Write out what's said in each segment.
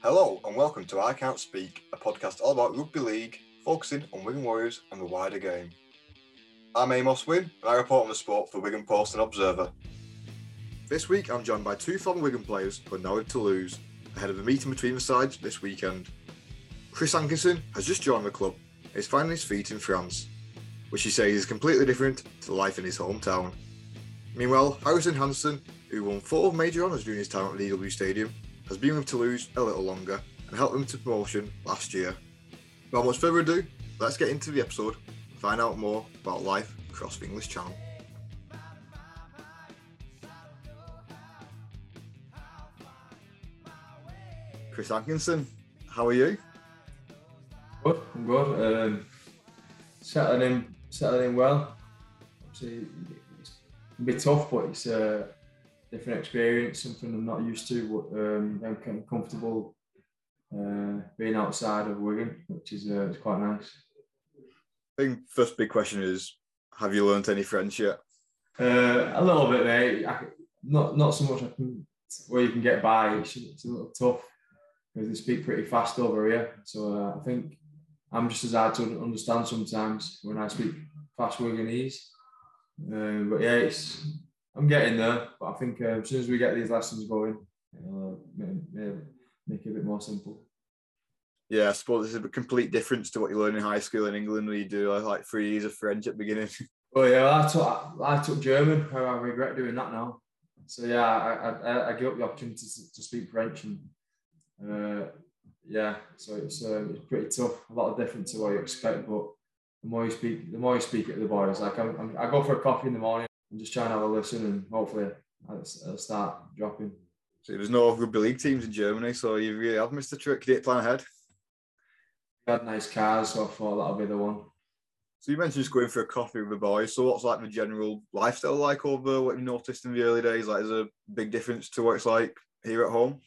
Hello and welcome to I Can't Speak, a podcast all about rugby league, focusing on Wigan Warriors and the wider game. I'm Amos Wynn and I report on the sport for Wigan Post and Observer. This week I'm joined by two former Wigan players who are now at Toulouse, ahead of the meeting between the sides this weekend. Chris Hankinson has just joined the club and is finding his feet in France, which he says is completely different to life in his hometown. Meanwhile, Harrison Hansen, who won four major honours during his time at the DW Stadium, has been with Toulouse a little longer and helped them to promotion last year. Without much further ado, let's get into the episode and find out more about life across the English Channel. Chris Hankinson, how are you? Good, I'm good. Um, settling in, settling in well. Obviously, it's a bit tough, but it's a different experience, something I'm not used to. Um, I'm kind of comfortable uh, being outside of Wigan, which is uh, it's quite nice. I think first big question is, have you learnt any French yet? Uh, a little bit, mate. I, not not so much I can, where you can get by. It's, it's a little tough because they speak pretty fast over here. So uh, I think I'm just as hard to understand sometimes when I speak fast Wiganese. Um, but yeah, it's I'm getting there. But I think uh, as soon as we get these lessons going, it'll uh, make, make it a bit more simple. Yeah, I suppose there's a complete difference to what you learn in high school in England when you do like three years of French at the beginning. Oh yeah, I took I took German. I regret doing that now. So yeah, I I, I get the opportunity to, to speak French and uh, yeah, so it's uh, it's pretty tough. A lot of different to what you expect, but the more you speak, the more you speak it to the boys. Like I'm, I'm, i go for a coffee in the morning and just trying and have a listen, and hopefully I'll, I'll start dropping. So there's no rugby league teams in Germany, so you really have missed the trick. Did you plan ahead? We had nice cars, so I thought that'll be the one. So you mentioned just going for a coffee with the boys. So what's like the general lifestyle like over what you noticed in the early days? Like, is a big difference to what it's like here at home?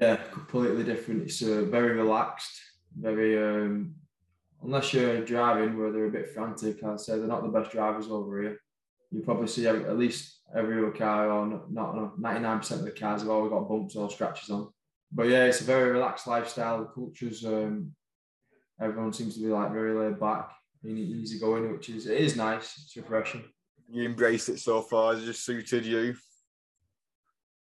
Yeah, completely different. It's uh, very relaxed, very um, unless you're driving where they're a bit frantic. I'd say they're not the best drivers over here. You probably see at least every other car, or not ninety nine percent of the cars have always got bumps or scratches on. But yeah, it's a very relaxed lifestyle. The culture's um, everyone seems to be like very laid back easy going, which is it is nice. It's refreshing. You embraced it so far. Has it just suited you?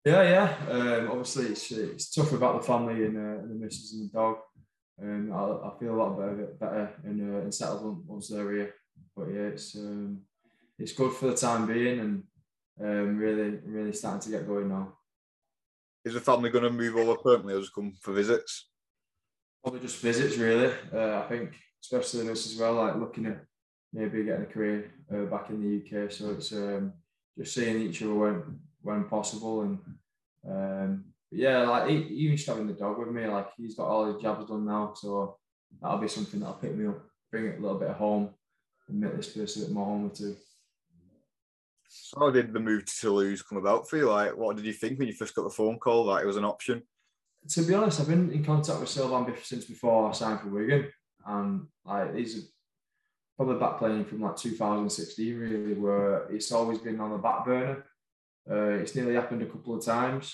Yeah, yeah. Um, obviously, it's it's tough about the family and, uh, and the missus and the dog. Um, I, I feel a lot better, better and, uh, and settled once they're here. But yeah, it's um, it's good for the time being, and um, really, really starting to get going now. Is the family going to move over permanently, or just come for visits? Probably just visits, really. Uh, I think especially in us as well, like looking at maybe getting a career uh, back in the UK. So it's um, just seeing each other when when possible, and um, yeah, like even just having the dog with me, like he's got all his jobs done now, so that'll be something that'll pick me up, bring it a little bit home, and make this place a bit more home too. So how did the move to Toulouse come about for you? Like, what did you think when you first got the phone call that it was an option? To be honest, I've been in contact with Sylvain since before I signed for Wigan. And like he's probably back playing from like 2016 really where it's always been on the back burner. Uh, it's nearly happened a couple of times.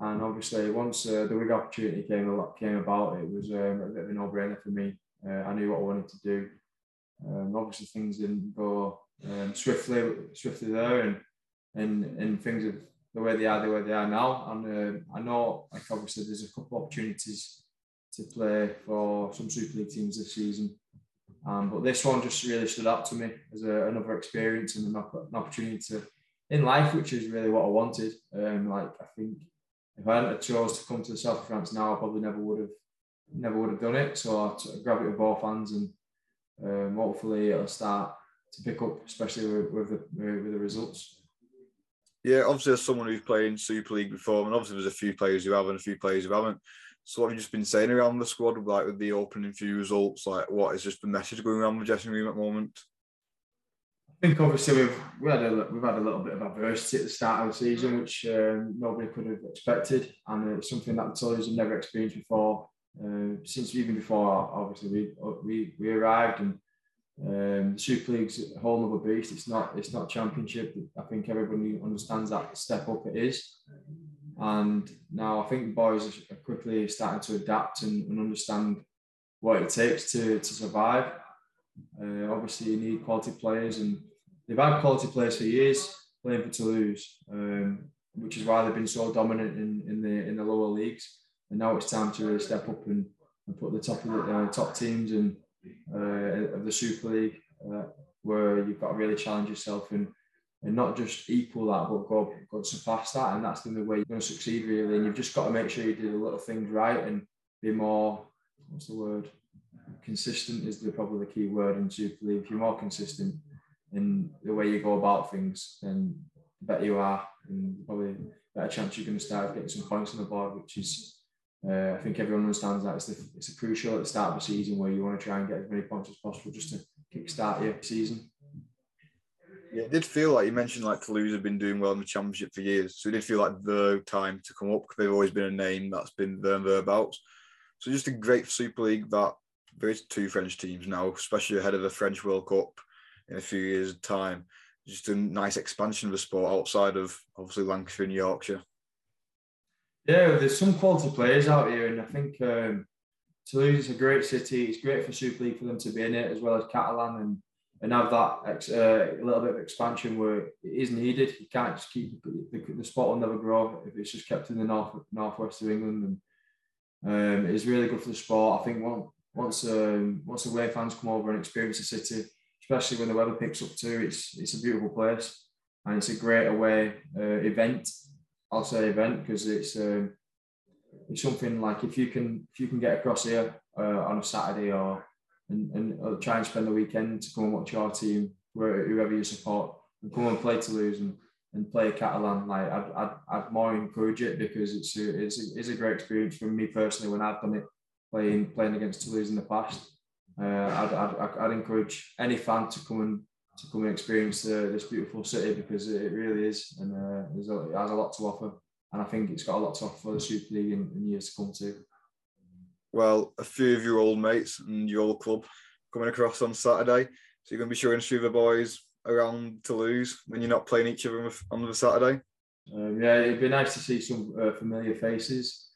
And obviously once uh, the Wigan opportunity came came about it was um, a bit of a no-brainer for me. Uh, I knew what I wanted to do. Um, obviously things didn't go um, swiftly swiftly there and and and things have the way they are the way they are now and uh, I know like obviously there's a couple of opportunities to play for some Super League teams this season. Um, but this one just really stood out to me as a, another experience and an, an, opportunity to, in life, which is really what I wanted. Um, like I think if I hadn't chose to come to the south of France now, I probably never would have, never would have done it. So I grab it with both hands, and um, hopefully it'll start to pick up, especially with, with the with the results. Yeah, obviously, as someone who's played in Super League before, and obviously there's a few players who have and a few players who haven't. So what have you just been saying around the squad, like with the opening few results? Like, what is just the message going around the dressing room at the moment? I think obviously we've we had a we've had a little bit of adversity at the start of the season, which um, nobody could have expected, and it's something that the Tories have never experienced before. Uh, since even before, obviously we we we arrived and um, the Super League's a whole other beast. It's not it's not Championship. I think everybody understands that step up it is. And now I think the boys are quickly starting to adapt and, and understand what it takes to, to survive. Uh, obviously, you need quality players, and they've had quality players for years playing for Toulouse, um, which is why they've been so dominant in, in the in the lower leagues. And now it's time to really step up and, and put the top of the uh, top teams in uh, of the Super League, uh, where you've got to really challenge yourself and and not just equal that, but go go surpass that. And that's the only way you're going to succeed, really. And you've just got to make sure you do the little things right and be more. What's the word? Consistent is the probably the key word in Super League. If you're more consistent in the way you go about things, then the better you are, and probably better chance you're going to start getting some points on the board, which is. Uh, I think everyone understands that it's, the, it's crucial at the start of the season where you want to try and get as many points as possible just to kickstart your season. Yeah, it did feel like you mentioned like Toulouse have been doing well in the championship for years, so it did feel like the time to come up because they've always been a name that's been there and thereabouts. So just a great Super League that there is two French teams now, especially ahead of the French World Cup in a few years' time. Just a nice expansion of the sport outside of obviously Lancashire and Yorkshire. Yeah, there's some quality players out here, and I think um, Toulouse is a great city. It's great for Super League for them to be in it, as well as Catalan and and have that uh, a little bit of expansion where it is needed. You can't just keep the, the spot will never grow if it's just kept in the north northwest of England. And um, it's really good for the sport. I think once um, once away fans come over and experience the city, especially when the weather picks up too, it's it's a beautiful place and it's a great away uh, event. I'll say event because it's um, it's something like if you can if you can get across here uh, on a Saturday or and, and uh, try and spend the weekend to come and watch your team, whoever you support, and come and play Toulouse and, and play Catalan. Like I'd, I'd, I'd more encourage it because it's a, it's, a, it's a great experience for me personally when I've done it playing playing against Toulouse in the past. Uh, I'd, I'd, I'd encourage any fan to come and to come and experience uh, this beautiful city because it really is and uh, a, it has a lot to offer and I think it's got a lot to offer for the Super League in, in years to come too well, a few of your old mates and your old club coming across on Saturday. So you're going to be showing a few of the boys around Toulouse when you're not playing each other on the Saturday. Um, yeah, it'd be nice to see some uh, familiar faces.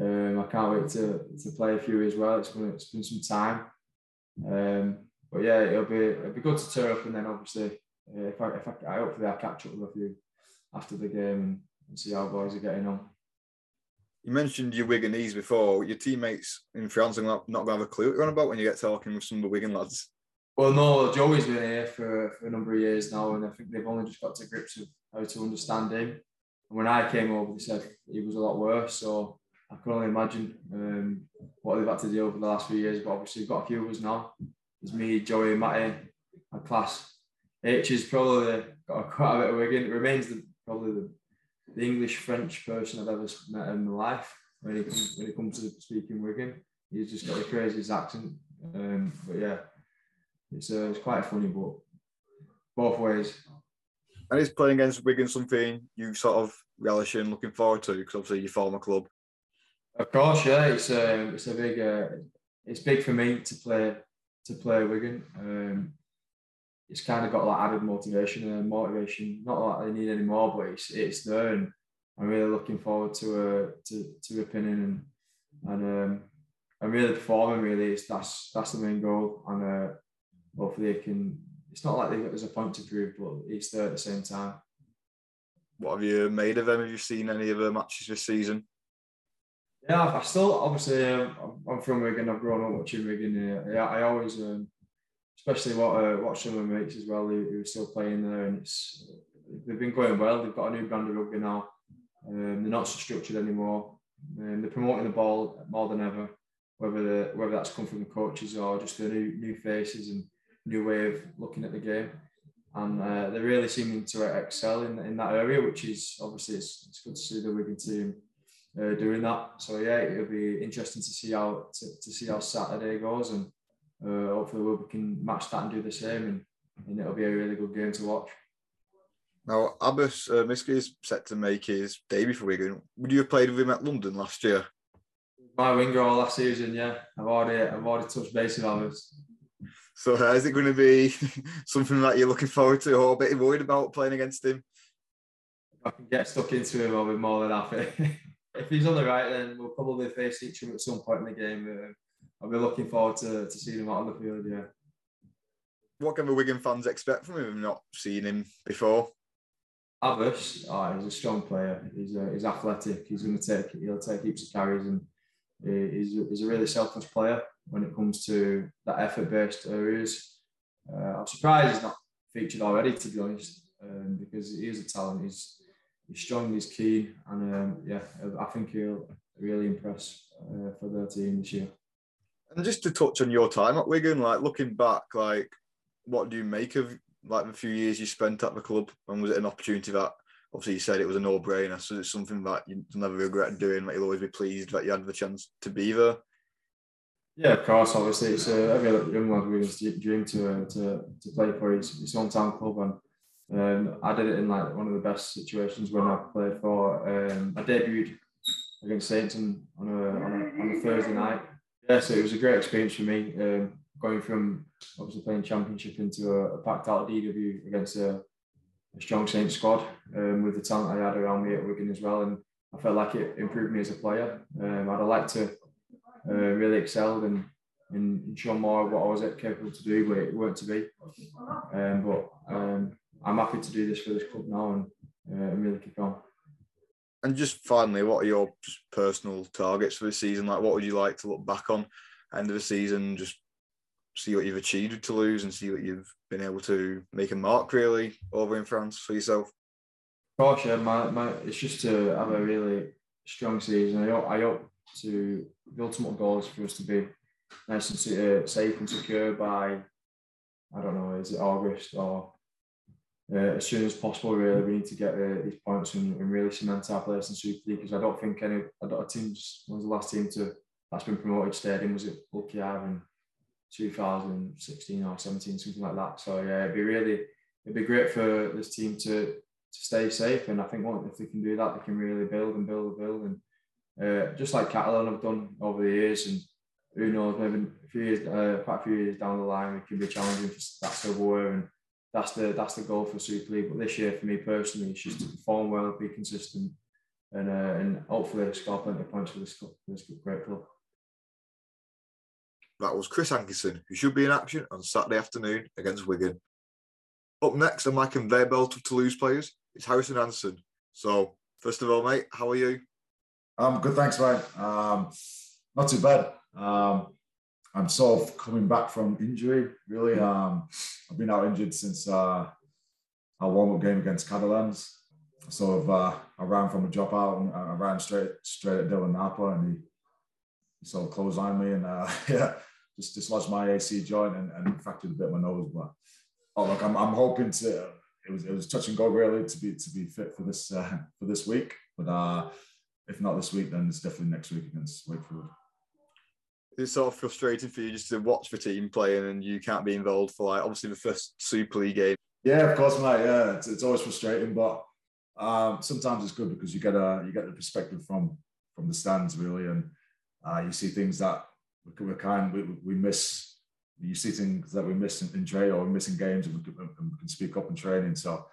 Um, I can't wait to, to play a few as well. It's to it's been some time. Um, but yeah, it'll be it'll be good to turn up and then obviously uh, if I if I, I hopefully I catch up with a few after the game and, and see how boys are getting on you mentioned your Wiganese before. Your teammates in France are not, not going to have a clue what you're on about when you get talking with some of the Wigan lads. Well, no, Joey's been here for, for a number of years now, and I think they've only just got to grips with how to understand him. And when I came over, they said he was a lot worse. So I can only imagine um, what they've had to do over the last few years. But obviously, we've got a few of us now. There's me, Joey, Matty, a class. H is probably got quite a bit of Wigan. It remains the, probably the the English French person I've ever met in my life. When he comes, when it comes to speaking Wigan, he's just got the craziest accent. Um, but yeah, it's uh, it's quite funny, but both ways. And is playing against Wigan something you sort of relish and looking forward to? Because obviously your former club. Of course, yeah, it's a um, it's a big uh, it's big for me to play to play Wigan. Um, it's kind of got like added motivation and motivation. Not that I need any more, but it's it's there, and I'm really looking forward to uh, to to ripping in and and um, I'm really performing. Really, it's that's that's the main goal, and uh, hopefully it can. It's not like there's a point to prove, but it's there at the same time. What have you made of them? Have you seen any of the matches this season? Yeah, I still obviously um, I'm from Wigan. I've grown up watching Wigan. Yeah, I always um, especially what uh, watch some of my mates as well who, who, are still playing there, and it's they've been going well. They've got a new brand of rugby now. Um, they're not so structured anymore. Um, they're promoting the ball more than ever. Whether the, whether that's come from the coaches or just the new new faces and new way of looking at the game, and uh, they're really seeming to excel in, in that area, which is obviously it's, it's good to see the Wigan team uh, doing that. So yeah, it'll be interesting to see how to, to see how Saturday goes and uh, hopefully we can match that and do the same, and, and it'll be a really good game to watch. Now, Abbas uh, Miski is set to make his debut for Wigan. Would you have played with him at London last year? My winger all last season, yeah. I've already, I've already touched base with Abbas. So, uh, is it going to be something that you're looking forward to or a bit worried about playing against him? I can get stuck into him, I'll be more than happy. if he's on the right, then we'll probably face each other at some point in the game. Uh, I'll be looking forward to, to seeing him out on the field. Yeah. What can the Wigan fans expect from him? Not seen him before. Abbas, oh, he's a strong player. He's a, he's athletic. He's going to take he'll take heaps of carries, and he's a, he's a really selfless player when it comes to that effort-based areas. Uh, I'm surprised he's not featured already, to be honest, um, because he is a talent. He's he's strong, he's keen, and um, yeah, I think he'll really impress uh, for their team this year. And just to touch on your time at Wigan, like looking back, like what do you make of like the few years you spent at the club? And was it an opportunity that obviously you said it was a no-brainer, so it's something that you never regret doing, that you'll always be pleased that you had the chance to be there? Yeah, of course. Obviously, it's uh, every young lad's dream to uh, to to play for his, his hometown club, and um, I did it in like one of the best situations when I played for. Um, I debuted against Saints on a, on a, on a Thursday night. Yeah, so it was a great experience for me. Um, going from obviously playing championship into a, a packed out DW against a, a strong Saints squad um, with the talent I had around me at Wigan as well, and I felt like it improved me as a player. Um, I'd have liked to uh, really excelled and and shown more what I was capable to do, but it weren't to be. Um, but um, I'm happy to do this for this club now and, uh, and really kick on. And just finally, what are your personal targets for the season? Like, what would you like to look back on end of the season? Just see what you've achieved with Toulouse and see what you've been able to make a mark really over in France for yourself. Of course, yeah. My, my, it's just to have a really strong season. I hope, I hope to the ultimate goal is for us to be nice and uh, safe and secure by I don't know, is it August or uh, as soon as possible, really, we need to get uh, these points and, and, really cement our place in Super League because I don't think any I don't, a team's was the last team to that's been promoted stadium was it KR in 2016 or 17 something like that. So yeah, it'd be really it'd be great for this team to to stay safe and I think well, if they can do that, they can really build and build and build and uh, just like Catalan have done over the years and who knows maybe a few years uh, quite a few years down the line we can be challenging for that silverware and that's the that's the goal for Super League. But this year, for me personally, it's just to perform well, be consistent, and uh, and hopefully score plenty of points for this club, for this great club. That was Chris Hankinson, who should be in action on Saturday afternoon against Wigan. Up next on my conveyor belt of Toulouse players is Harrison Hansen. So, first of all, mate, how are you? Um, good, thanks, mate. Um, not too bad. Um, I'm sort of coming back from injury, really. Um, I've been out injured since uh, our warm up game against Catalans. Sort of, uh, I ran from a drop out and I ran straight straight at Dylan Napa and he, he sort of on me and uh, yeah, just dislodged my AC joint and, and fractured a bit of my nose. But oh, look, I'm, I'm hoping to. It was it was touch and go really to be to be fit for this uh, for this week. But uh, if not this week, then it's definitely next week against Wakefield it's sort of frustrating for you just to watch the team playing and you can't be involved for like obviously the first Super League game. Yeah, of course, mate. Yeah, it's, it's always frustrating, but um, sometimes it's good because you get a you get the perspective from from the stands really, and uh, you see things that we, we kind we, we miss. You see things that we miss in, in trade or we miss in games, and we can, and we can speak up in training. So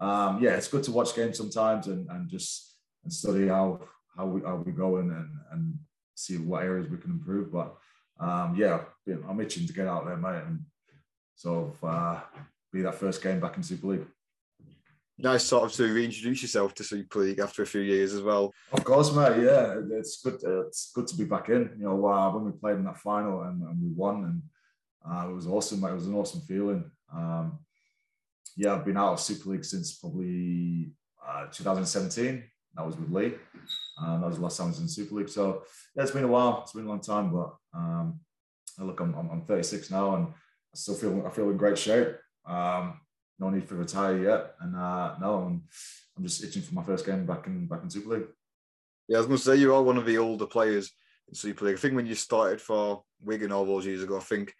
um, yeah, it's good to watch games sometimes and, and just and study how how we how we go and and see what areas we can improve. But um, yeah, I'm itching to get out there, mate, and sort of uh, be that first game back in Super League. Nice sort of to reintroduce yourself to Super League after a few years as well. Of course, mate. Yeah, it's good. It's good to be back in. You know, uh, when we played in that final and, and we won, and uh, it was awesome. Mate. It was an awesome feeling. Um, yeah, I've been out of Super League since probably uh, 2017. That was with Leigh. Um, that was the last time I was in Super League. So yeah, it's been a while. It's been a long time, but um, look, I'm, I'm, I'm 36 now, and I still feel I feel in great shape. Um, no need for retire yet, and uh, no, I'm, I'm just itching for my first game back in back in Super League. Yeah, I was going to say you are one of the older players in Super League. I think when you started for Wigan all those years ago, I think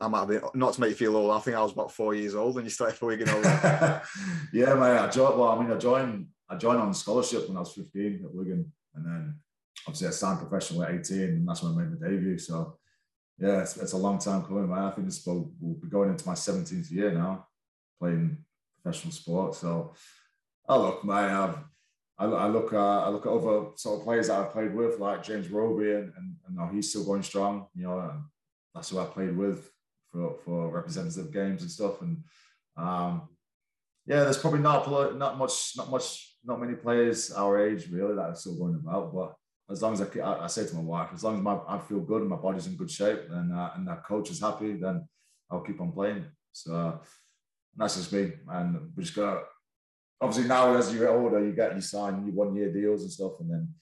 I might have been not to make you feel old. I think I was about four years old when you started for Wigan. yeah, mate. I joined. Well, I mean, I joined I joined on scholarship when I was 15 at Wigan, and then obviously I signed professional at 18, and that's when I made my debut. So yeah, it's, it's a long time coming. Man. I think this will, will be going into my 17th year now, playing professional sport. So Oh look, mate. I've, I, I look, uh, I look at other sort of players that I've played with, like James Roby, and, and, and now he's still going strong. You know, that's who I played with for, for representative games and stuff. And um, yeah, there's probably not not much, not much, not many players our age really that are still going about. But as long as I, I, I say to my wife, as long as my I feel good and my body's in good shape, and uh, and that coach is happy, then I'll keep on playing. So that's just me, and we just got obviously now as you get older, you get you sign your one year deals and stuff, and then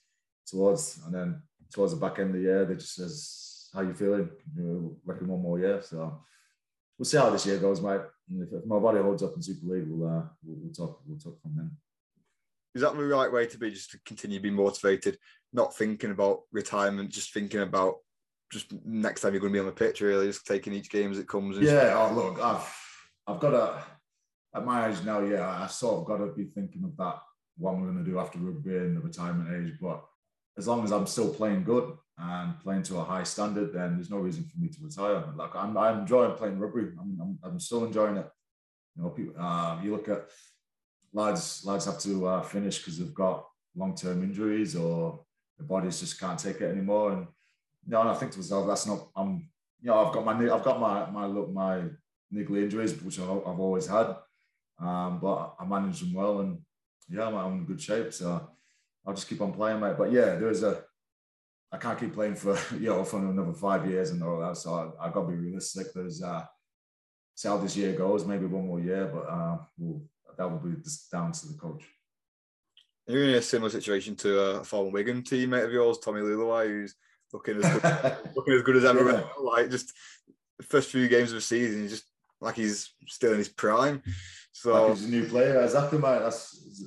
towards and then towards the back end of the year, they just says, "How you feeling? You reckon one more year." So we'll see how this year goes, mate. And if, if my body holds up in Super League, we'll, uh, we'll we'll talk we'll talk from then. Is that the right way to be? Just to continue being motivated, not thinking about retirement, just thinking about just next time you're going to be on the pitch, really, just taking each game as it comes. Yeah. Oh, look, I've I've got a at my age now, yeah, I sort of got to be thinking of that, what I'm going to do after rugby and the retirement age. But as long as I'm still playing good and playing to a high standard, then there's no reason for me to retire. Like I'm, I'm enjoying playing rugby. I'm, I'm, I'm still enjoying it. You know, people, uh, you look at lads, lads have to uh, finish because they've got long-term injuries or their bodies just can't take it anymore. And you know, and I think to myself, that's not. I'm, you know, I've got my, I've got my, my, look my niggly injuries, which I've always had. Um, but I manage them well, and yeah, I'm, I'm, in good shape. So I'll just keep on playing, mate. But yeah, there's a I can't keep playing for you know for another five years and all that. So I, I got to be realistic. There's uh, see how this year goes. Maybe one more year, but uh, we'll, that will be down to the coach. You're in a similar situation to a former Wigan teammate of yours, Tommy Leuluai, who's looking as good, looking as good as ever. Yeah. Like just the first few games of the season, he's just like he's still in his prime. So like he's a new player, exactly, mate. That's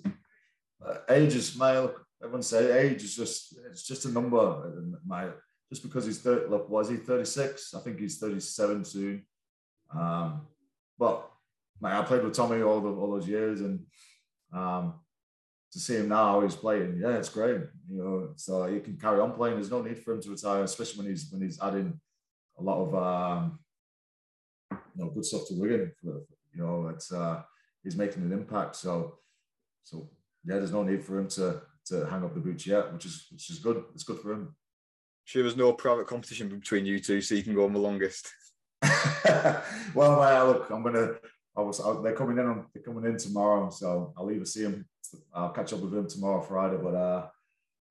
uh, age is male. Everyone say age is just it's just a number, mate. Just because he's 30, look, was he 36? I think he's 37 soon. Um, but mate, I played with Tommy all the, all those years, and um, to see him now, he's playing. Yeah, it's great. You know, so he can carry on playing. There's no need for him to retire, especially when he's when he's adding a lot of um, you know good stuff to Wigan. For, you know, it's uh, he's making an impact. So, so yeah, there's no need for him to to hang up the boots yet, which is which is good. It's good for him. Sure, there's no private competition between you two, so you can go on the longest. well, uh, look, I'm gonna. I was. I, they're coming in. On, they're coming in tomorrow, so I'll either see him. I'll catch up with him tomorrow, Friday. But uh,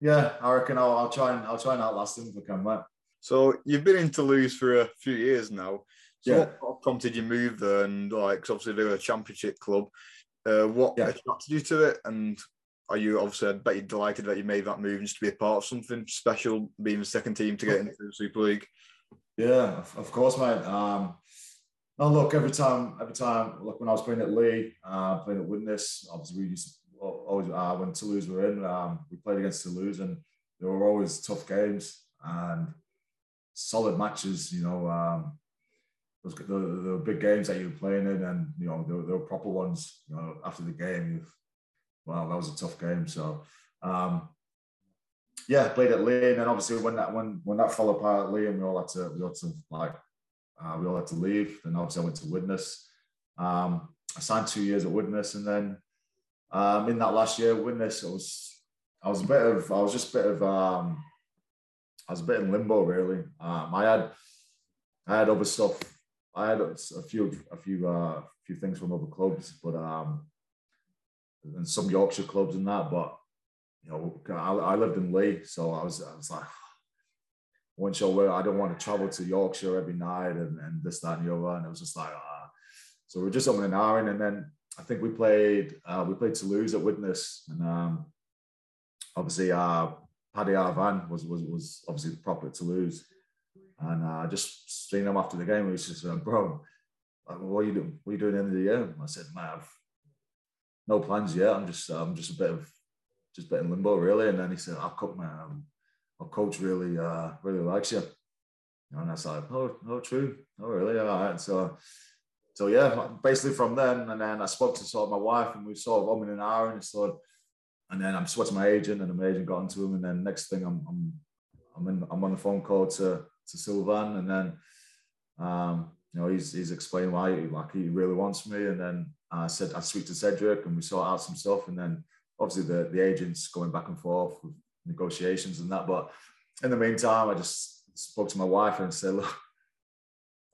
yeah, I reckon I'll, I'll try and I'll try and outlast him if I can, mate. So you've been in Toulouse for a few years now. So yeah. what prompted you move there? And like, obviously they're a championship club. Uh, what yeah. attracted you to it? And are you obviously? I bet you're delighted that you made that move just to be a part of something special, being the second team to get into the Super League. Yeah, of course, mate. Um, no, look, every time, every time, look, when I was playing at Leigh, uh, playing at Widnes, obviously we used to always, uh, when Toulouse were in, um, we played against Toulouse and they were always tough games and solid matches, you know, um, those the, the big games that you were playing in, and you know there, were proper ones. You know, after the game, well, that was a tough game. So, um, yeah, played at Leigh, and then obviously when that when when that fell apart at Leigh, and we all had to we had to like uh, we all had to leave. Then obviously I went to Widnes. Um, I signed two years at Widnes, and then um, in that last year, Widnes, I was I was a bit of I was just a bit of um, I was a bit in limbo really. Um, I had I had other stuff I had a few a few uh, few things from other clubs, but um, and some Yorkshire clubs and that. But you know, I, I lived in Leigh, so I was I was like, one show where I don't want to travel to Yorkshire every night and, and this that and the other, and it was just like, uh, so we are just over an hour, and then I think we played uh, we played Toulouse at Widnes. and um, obviously uh, Paddy Arvan was was was obviously the proper Toulouse. And I uh, just seen him after the game. He was just, uh, bro, what are you doing? What are you doing at the end of the year? I said, man, I've no plans yet. I'm just, I'm just a bit of, just a bit in limbo, really. And then he said, I'll cook, man. Um, our coach really, uh, really likes you. And I was like, oh, no, true. Oh, really? All right. So, so yeah, basically from then, and then I spoke to sort of my wife, and we sort of om in an hour, and sort and then I'm switching my agent, and my agent got into him, and then next thing I'm, I'm, I'm in, I'm on the phone call to to Sylvain, and then um, you know he's he's explained why he, like he really wants me, and then I said I speak to Cedric and we sort out some stuff, and then obviously the the agents going back and forth with negotiations and that. But in the meantime, I just spoke to my wife and said, look,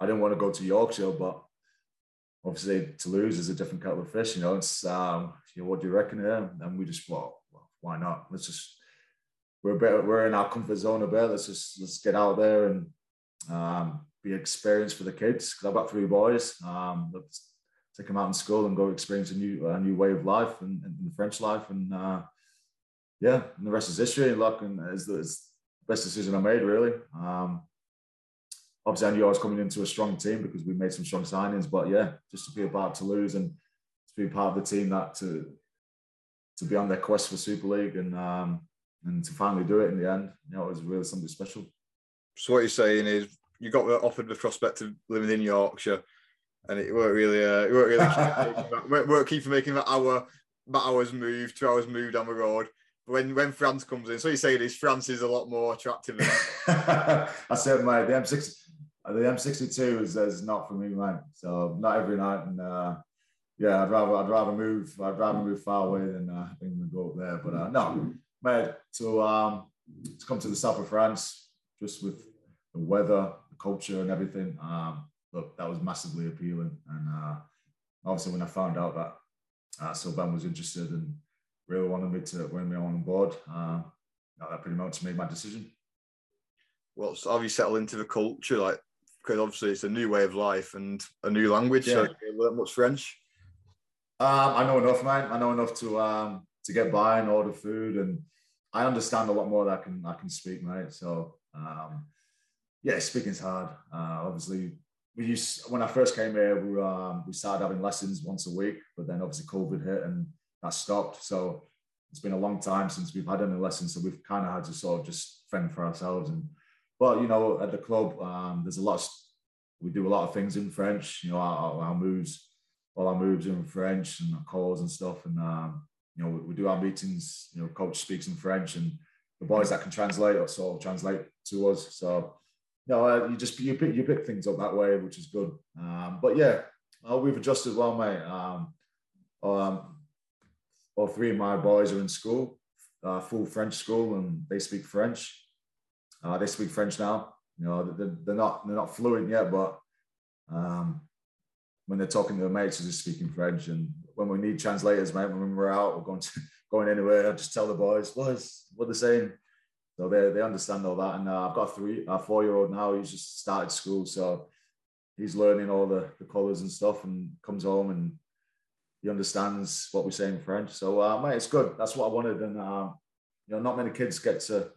I didn't want to go to Yorkshire, but obviously Toulouse is a different kettle of fish. You know, it's um, you know, what do you reckon here? And we just well, well, why not? Let's just we're bit, we're in our comfort zone a bit. Let's just let's get out there and um, be experienced for the kids because I've got three boys. Um, let's take them out in school and go experience a new a new way of life and, and the French life and uh, yeah, and the rest is history. Luck and it's the, best decision I made really. Um, obviously, I knew I was coming into a strong team because we made some strong signings. But yeah, just to be about to lose and to be part of the team that to to be on their quest for Super League and um, and to finally do it in the end, you know, it was really something special. So what you're saying is you got offered the prospect of living in Yorkshire, and it weren't really, uh, it weren't really, keep weren't, weren't keep making that hour, that hours move, two hours move down the road. When when France comes in, so you're saying is France is a lot more attractive. I said, mate, the M6, the M62 is, is not for me, man. So not every night, and uh, yeah, I'd rather I'd rather move I'd rather move far away than uh, England go up there. But uh, no, mate, to um to come to the south of France, just with the weather, the culture, and everything. Um, look, that was massively appealing. And uh, obviously, when I found out that uh, Sylvain was interested and really wanted me to bring me on board, uh, that pretty much made my decision. Well, so have you settled into the culture? Like, because obviously it's a new way of life and a new language. Yeah. So you learn much French. Um, I know enough, man. I know enough to um, to get by and order food, and I understand a lot more that I can I can speak, mate. So um, yeah, speaking's hard. Uh, obviously, we used when I first came here, we um, we started having lessons once a week, but then obviously COVID hit and that stopped. So it's been a long time since we've had any lessons, so we've kind of had to sort of just fend for ourselves. And but you know, at the club, um, there's a lot. Of, we do a lot of things in French. You know, our, our moves, all our moves in French and our calls and stuff. And um, you know, we, we do our meetings. You know, coach speaks in French, and the boys that can translate or sort of translate to us. So no, uh, you just you pick you pick things up that way, which is good. Um, but yeah, uh, we've adjusted well, mate. Um, um, all three of my boys are in school, uh, full French school, and they speak French. Uh, they speak French now. You know, they're, they're not they're not fluent yet, but um, when they're talking to their mates, they're just speaking French. And when we need translators, when we're out or going to going anywhere, I just tell the boys, boys, what they're saying so they, they understand all that. And uh, I've got a three, a four year old now. He's just started school, so he's learning all the, the colours and stuff, and comes home and he understands what we say in French. So uh, mate, it's good. That's what I wanted, and uh, you know, not many kids get to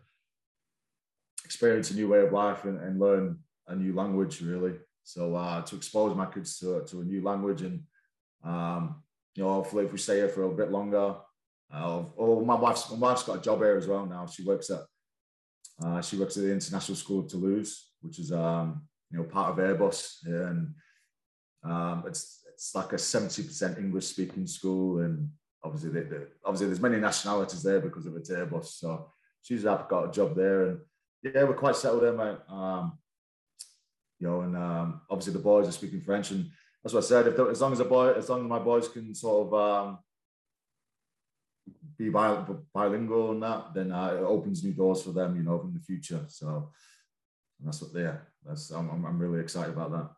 experience a new way of life and, and learn a new language, really. So uh, to expose my kids to, to a new language and um, you know, hopefully if we stay here for a bit longer. Uh, oh, my wife's my wife's got a job here as well now. She works at uh, she works at the International School of Toulouse, which is um, you know part of Airbus, and um, it's it's like a seventy percent English speaking school, and obviously they, they, obviously there's many nationalities there because of it's Airbus. So she's got a job there, and yeah, we're quite settled there, mate. Um, you know, and um, obviously the boys are speaking French, and that's what I said. If as long as the boy, as long as my boys can sort of um, be bilingual and that, then uh, it opens new doors for them, you know, in the future. So that's what are. That's I'm, I'm really excited about that.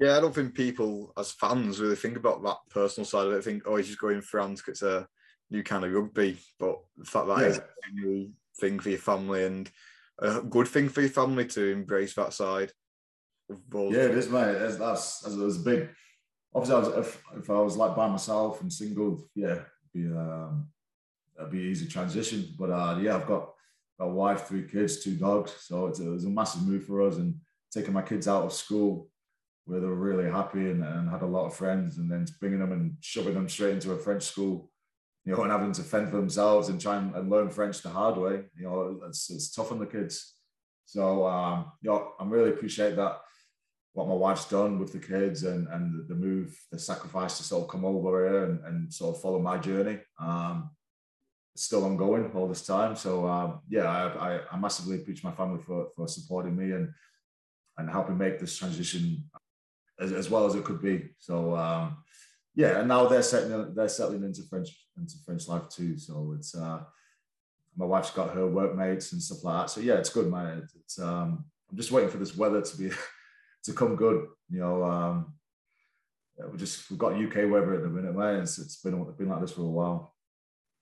Yeah, I don't think people as fans really think about that personal side of it. Think, oh, he's just going France because it's a new kind of rugby. But the fact that yeah. is a new thing for your family and a good thing for your family to embrace that side. Yeah, it is, mate. That's, that's, was big. Obviously, I was, if, if I was like by myself and single, yeah, be um, that'd be an easy transition. But uh, yeah, I've got a wife, three kids, two dogs, so it's a, it was a massive move for us. And taking my kids out of school where they were really happy and, and had a lot of friends, and then bringing them and shoving them straight into a French school, you know, and having to fend for themselves and try and, and learn French the hard way. You know, it's, it's tough on the kids. So um, you know, I'm really appreciate that what my wife's done with the kids and and the move, the sacrifice to sort of come over here and, and sort of follow my journey. Um, still ongoing all this time. So um, yeah, I, I, I, massively appreciate my family for, for supporting me and and helping make this transition as, as well as it could be. So um, yeah, and now they're settling they're settling into French into French life too. So it's uh, my wife's got her workmates and stuff like that. So yeah, it's good, man. It's um, I'm just waiting for this weather to be to come good. You know, um, we just we've got UK weather at the minute, man. It's, it's been it's been like this for a while.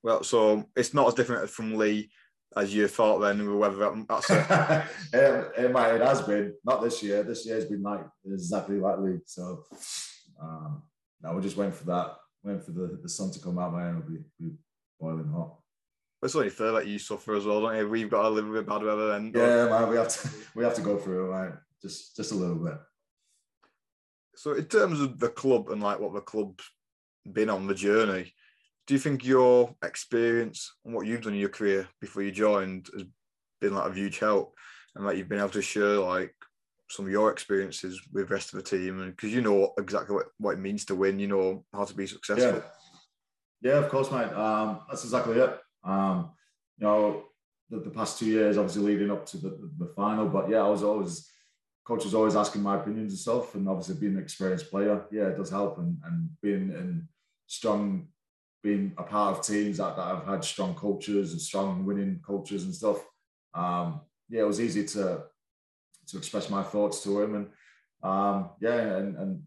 Well, so it's not as different from Leigh as you thought then with weather. That's it. it, it, might, it has been not this year. This year has been like exactly like Leigh. So um, now we're just waiting for that, waiting for the, the sun to come out, man. It'll be, be boiling hot. It's only fair that you suffer as well, don't you? We've got to live with bad weather then. Yeah, man, we have to we have to go through it, right? Just just a little bit. So in terms of the club and like what the club's been on the journey, do you think your experience and what you've done in your career before you joined has been like a huge help and like you've been able to share like some of your experiences with the rest of the team? And because you know exactly what, what it means to win you know how to be successful. Yeah, yeah of course mate. Um, that's exactly it. Um, you know the, the, past two years obviously leading up to the, the, the, final but yeah i was always coach was always asking my opinions and stuff and obviously being an experienced player yeah it does help and, and being in strong being a part of teams that, that have had strong cultures and strong winning cultures and stuff um, yeah it was easy to to express my thoughts to him, and um, yeah, and and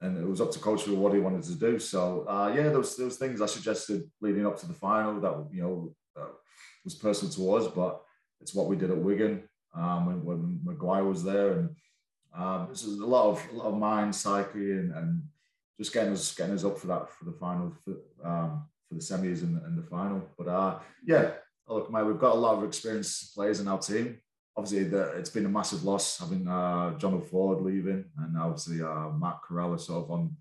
and it was up to coach for what he wanted to do. So uh, yeah, there was things I suggested leading up to the final that you know uh, was personal to us, but it's what we did at Wigan um, when, when Maguire was there, and um, this is a lot of a lot of mind psyche and, and just getting us getting us up for that for the final for, um, for the semis and, and the final. But uh, yeah, look, mate, we've got a lot of experienced players in our team obviously the, it's been a massive loss having uh, John Ford leaving and obviously uh, Mark Kheirallah sort of on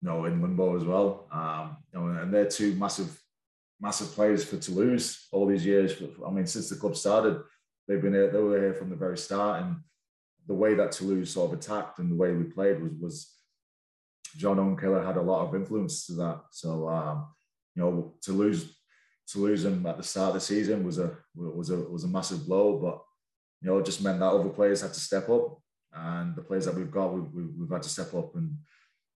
you know in limbo as well. Um, you know, and they're two massive massive players for Toulouse all these years. I mean, since the club started, they've been here, they were here from the very start, and the way that Toulouse sort of attacked and the way we played was was John Owen had a lot of influence to that. So um, you know, to lose to lose him at the start of the season was a was a was a massive blow. But you know, it just meant that other players had to step up, and the players that we've got, we've, we've had to step up. And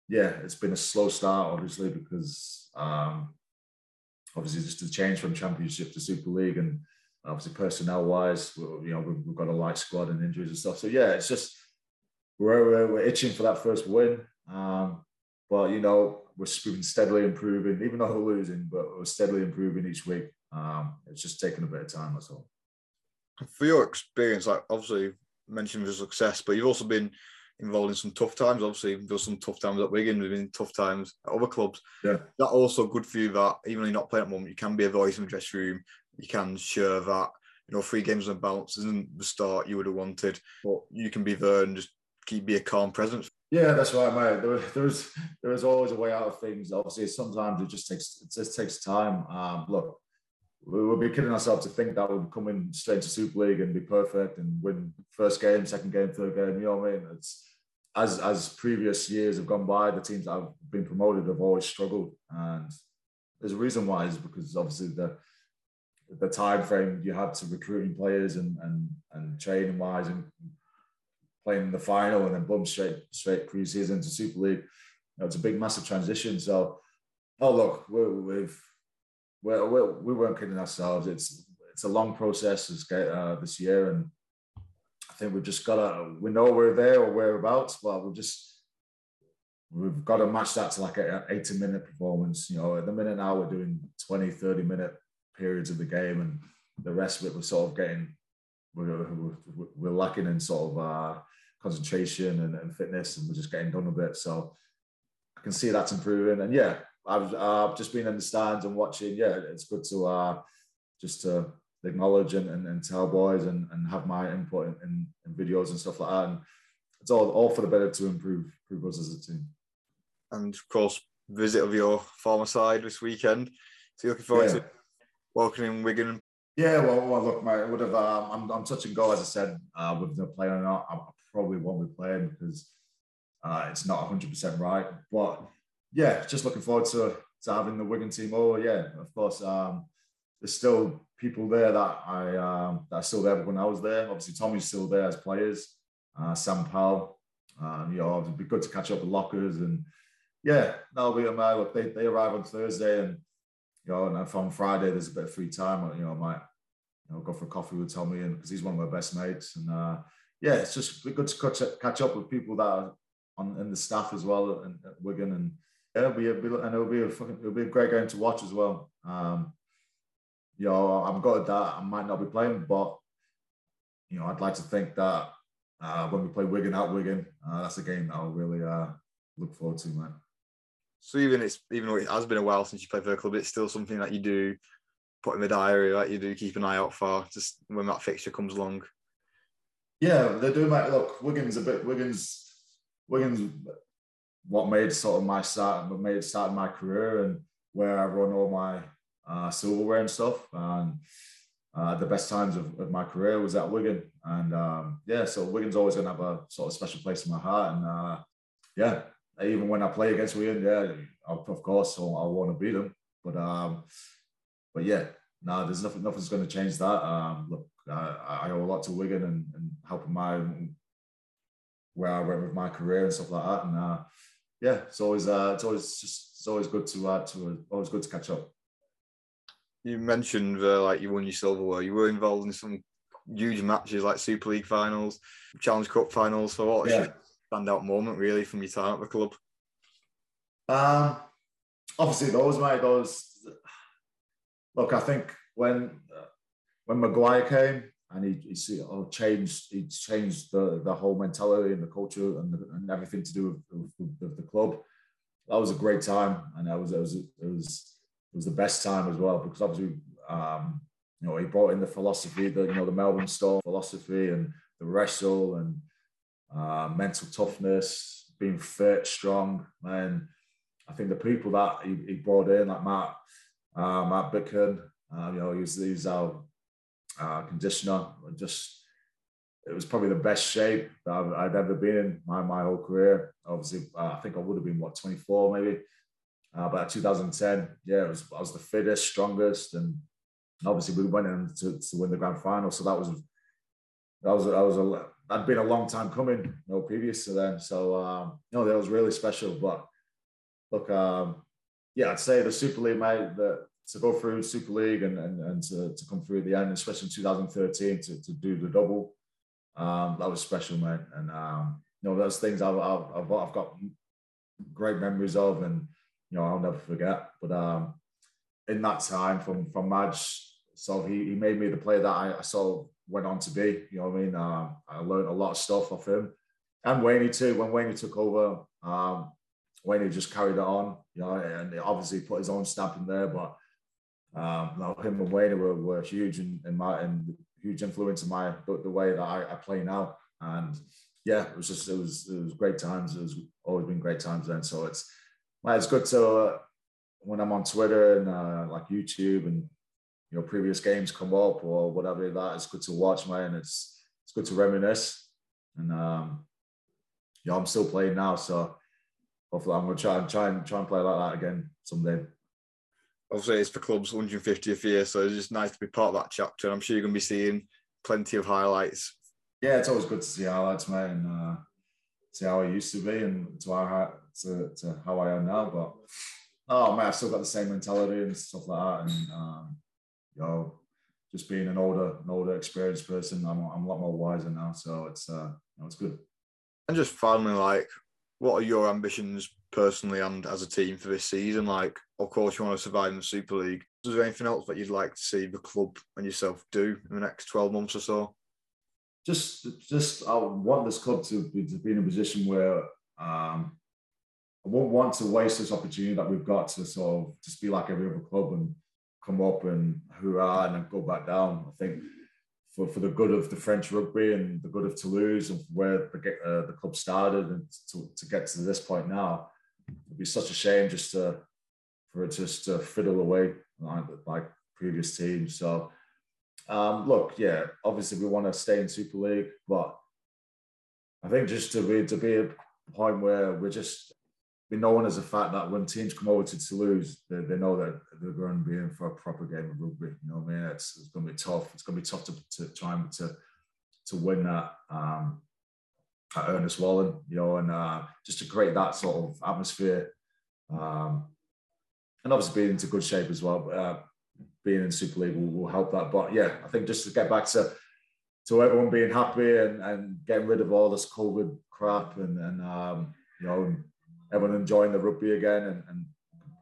yeah, it's been a slow start, obviously, because um, obviously just the change from Championship to Super League, and obviously personnel wise, you know, we've, we've got a light squad and injuries and stuff. So yeah, it's just we're, we're, we're itching for that first win. Um, but you know, we're steadily improving, even though we're losing, but we're steadily improving each week. Um, it's just taking a bit of time, that's all. For your experience, like obviously mentioned the success, but you've also been involved in some tough times. Obviously, there's some tough times at Wigan, there's been tough times at other clubs. Yeah. That also good for you that even though you're not playing at the moment, you can be a voice in the dressing room. You can share that, you know, three games on bounce isn't the start you would have wanted, but you can be there and just keep be a calm presence yeah, that's right, mate. There, there's always a way out of things. Obviously, sometimes it just takes it just takes time. Um, look, we would be kidding ourselves to think that we'd come in straight to Super League and be perfect and win first game, second game, third game. You know what I mean? It's as as previous years have gone by, the teams that have been promoted have always struggled, and there's a reason why is because obviously the the time frame you had to recruiting players and and and training wise and playing in the final and then boom straight straight pre-season to Super League. You know, it's a big massive transition. So, oh look, we're, we've we're, we're, we weren't kidding ourselves. It's it's a long process this uh, this year, and I think we've just got to we know we're there or whereabouts, but we've just we've got to match that to like an 80 minute performance. You know, at the minute now we're doing 20, 30 minute periods of the game, and the rest of it we're sort of getting we're, we're, we're lacking in sort of uh, concentration and, and, fitness, and we're just getting done a bit. So I can see that's improving. And yeah, I've uh, just been in the stands and watching. Yeah, it's good to uh, just to acknowledge and, and, and tell boys and, and have my input in, in, in, videos and stuff like that. And it's all, all for the better to improve, improve us as a team. And of course, visit of your former side this weekend. So you're looking forward yeah. to welcoming Wigan yeah, well, well look, mate, would have. Um, I'm, I'm touch and go, as I said, uh, with the player or not. I probably won't be playing because uh, it's not 100 percent right. But yeah, just looking forward to, to having the Wigan team over. Yeah, of course. Um, there's still people there that I um, that are still there when I was there. Obviously, Tommy's still there as players. Uh, Sam Powell. Um, you know, it'd be good to catch up with lockers and Yeah, no, we um, look they, they arrive on Thursday and you know, and from Friday there's a bit of free time. You know, I might go for a coffee with Tommy and because he's one of my best mates. And uh, yeah, it's just good to catch, catch up with people that are on in the staff as well and at Wigan and yeah, it'll be, a, and it'll be a fucking, it'll be a great game to watch as well. Um, you know, I'm good that I might not be playing, but you know, I'd like to think that uh, when we play Wigan at Wigan, uh, that's a game that I'll really uh, look forward to, man. So even it's even though it has been a while since you played for a club, it's still something that you do put in the diary, like you do keep an eye out for, just when that fixture comes along. Yeah, they do. Mate, look, Wigan's a bit. Wigan's Wigan's what made sort of my start, what made start my career, and where I run all my uh, silverware and stuff. And uh, the best times of, of, my career was at Wigan. And um, yeah, so Wigan's always going to have a sort of special place in my heart. And uh, yeah, even when I play against Wigan, yeah, of course, I want to beat them. But um, but yeah, no, there's nothing. Nothing's going to change that. Um, look, I, I owe a lot to Wigan and, and helping my where I went with my career and stuff like that. And uh, yeah, it's always uh, it's always just it's always good to uh, to always good to catch up you mentioned uh, like you won your silverware. You were involved in some huge matches like Super League finals, Challenge Cup finals. So what yeah. standout moment really from your time at the club? Um, obviously those, mate. Those. Look, I think when uh, when Maguire came and he, he see, oh, changed, he changed the, the whole mentality and the culture and, the, and everything to do with, with, with, the club. That was a great time, and that was it was it was it was the best time as well because obviously, um, you know, he brought in the philosophy, the you know, the Melbourne Storm philosophy and the wrestle and uh, mental toughness, being fit, strong, and I think the people that he, he brought in, like Matt, uh, Matt uh, you know, he's he's our uh, conditioner. Just it was probably the best shape that I've, I'd ever been in my my whole career. Obviously, uh, I think I would have been what 24 maybe. Uh, but 2010, yeah, it was I was the fittest, strongest, and obviously we went in to, to win the grand final. So that was that was that was a that'd been a long time coming, you know, previous to then. So um, know, that was really special. But look, um, yeah, I'd say the Super League, mate, the, to go through Super League and, and, and to, to come through at the end, especially in 2013 to, to do the double, um, that was special, mate. And um, you know, those things I've, I've, I've got great memories of, and you know, I'll never forget. But um, in that time from from Madge, so he, he made me the player that I, I saw went on to be. You know what I mean? Uh, I learned a lot of stuff off him. And Wane too. When Wane took over, um, Wane just carried it on, you know, and obviously put his own stamp in there. But um, him and Wane were, were huge in, in my and huge influence in my the, the way that I, I, play now. And yeah, it was just it was it was great times. It was always been great times then. So it's well, it's good to uh, when I'm on Twitter and uh, like YouTube and you know previous games come up or whatever that. It's good to watch, man. And it's it's good to reminisce, and um, yeah, I'm still playing now, so hopefully I'm gonna try and try and try and play like that again someday. Obviously, it's the club's 150th year, so it's just nice to be part of that chapter. I'm sure you're gonna be seeing plenty of highlights. Yeah, it's always good to see highlights, man, and uh, see how I used to be and to how to, to how I am now. But oh man, I've still got the same mentality and stuff like that. And um, you know, just being an older, an older, experienced person, I'm, I'm a lot more wiser now. So it's uh, you know, it's good. And just finally, like, what are your ambitions personally and as a team for this season? Like, of course, you want to survive in the Super League. Is there anything else that you'd like to see the club and yourself do in the next 12 months or so? Just, just I want this club to be, to be in a position where um, I won't want to waste this opportunity that we've got to sort of just be like every other club and come up and hurrah and then go back down. I think for, for the good of the French rugby and the good of Toulouse and where the, uh, the club started and to, to get to this point now, it'd be such a shame just to for it just to fiddle away like, like previous teams. So um, look, yeah, obviously we want to stay in Super League, but I think just to be to be a point where we're just be known as a fact that when teams come over to Toulouse, they, they know that they're going to be in for a proper game of rugby. You know what I mean? It's, it's going to be tough. It's going to be tough to, to try and to, to win that um, at Ernest Wallon, you know, and uh, just to create that sort of atmosphere Um, and obviously being into good shape as well. Uh, being in Super League will, will, help that. But yeah, I think just to get back to to everyone being happy and, and getting rid of all this COVID crap and, and um, you know, everyone enjoying the rugby again. And, and,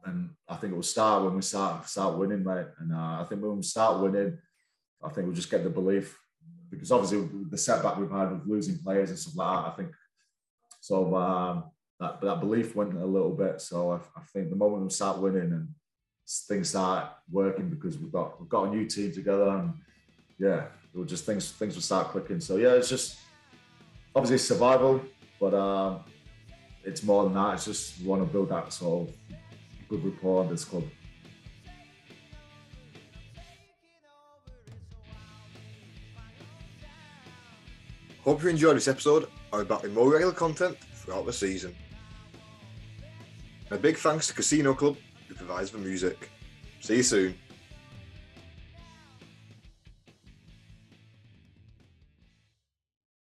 and I think it will start when we start start winning, mate. And uh, I think when we start winning, I think we'll just get the belief because obviously the setback we've had with losing players and stuff like that, I think so um, that that belief went a little bit. So I, I think the moment we start winning and things start working because we've got we've got a new team together and yeah, it will just things things will start clicking. So yeah, it's just obviously survival, but um, it's more than that. It's just want to build that sort of good rapport in this club. Hope you enjoyed this episode. I'll be back with more regular content throughout the season. And a big thanks to Casino Club who provides the music. See you soon.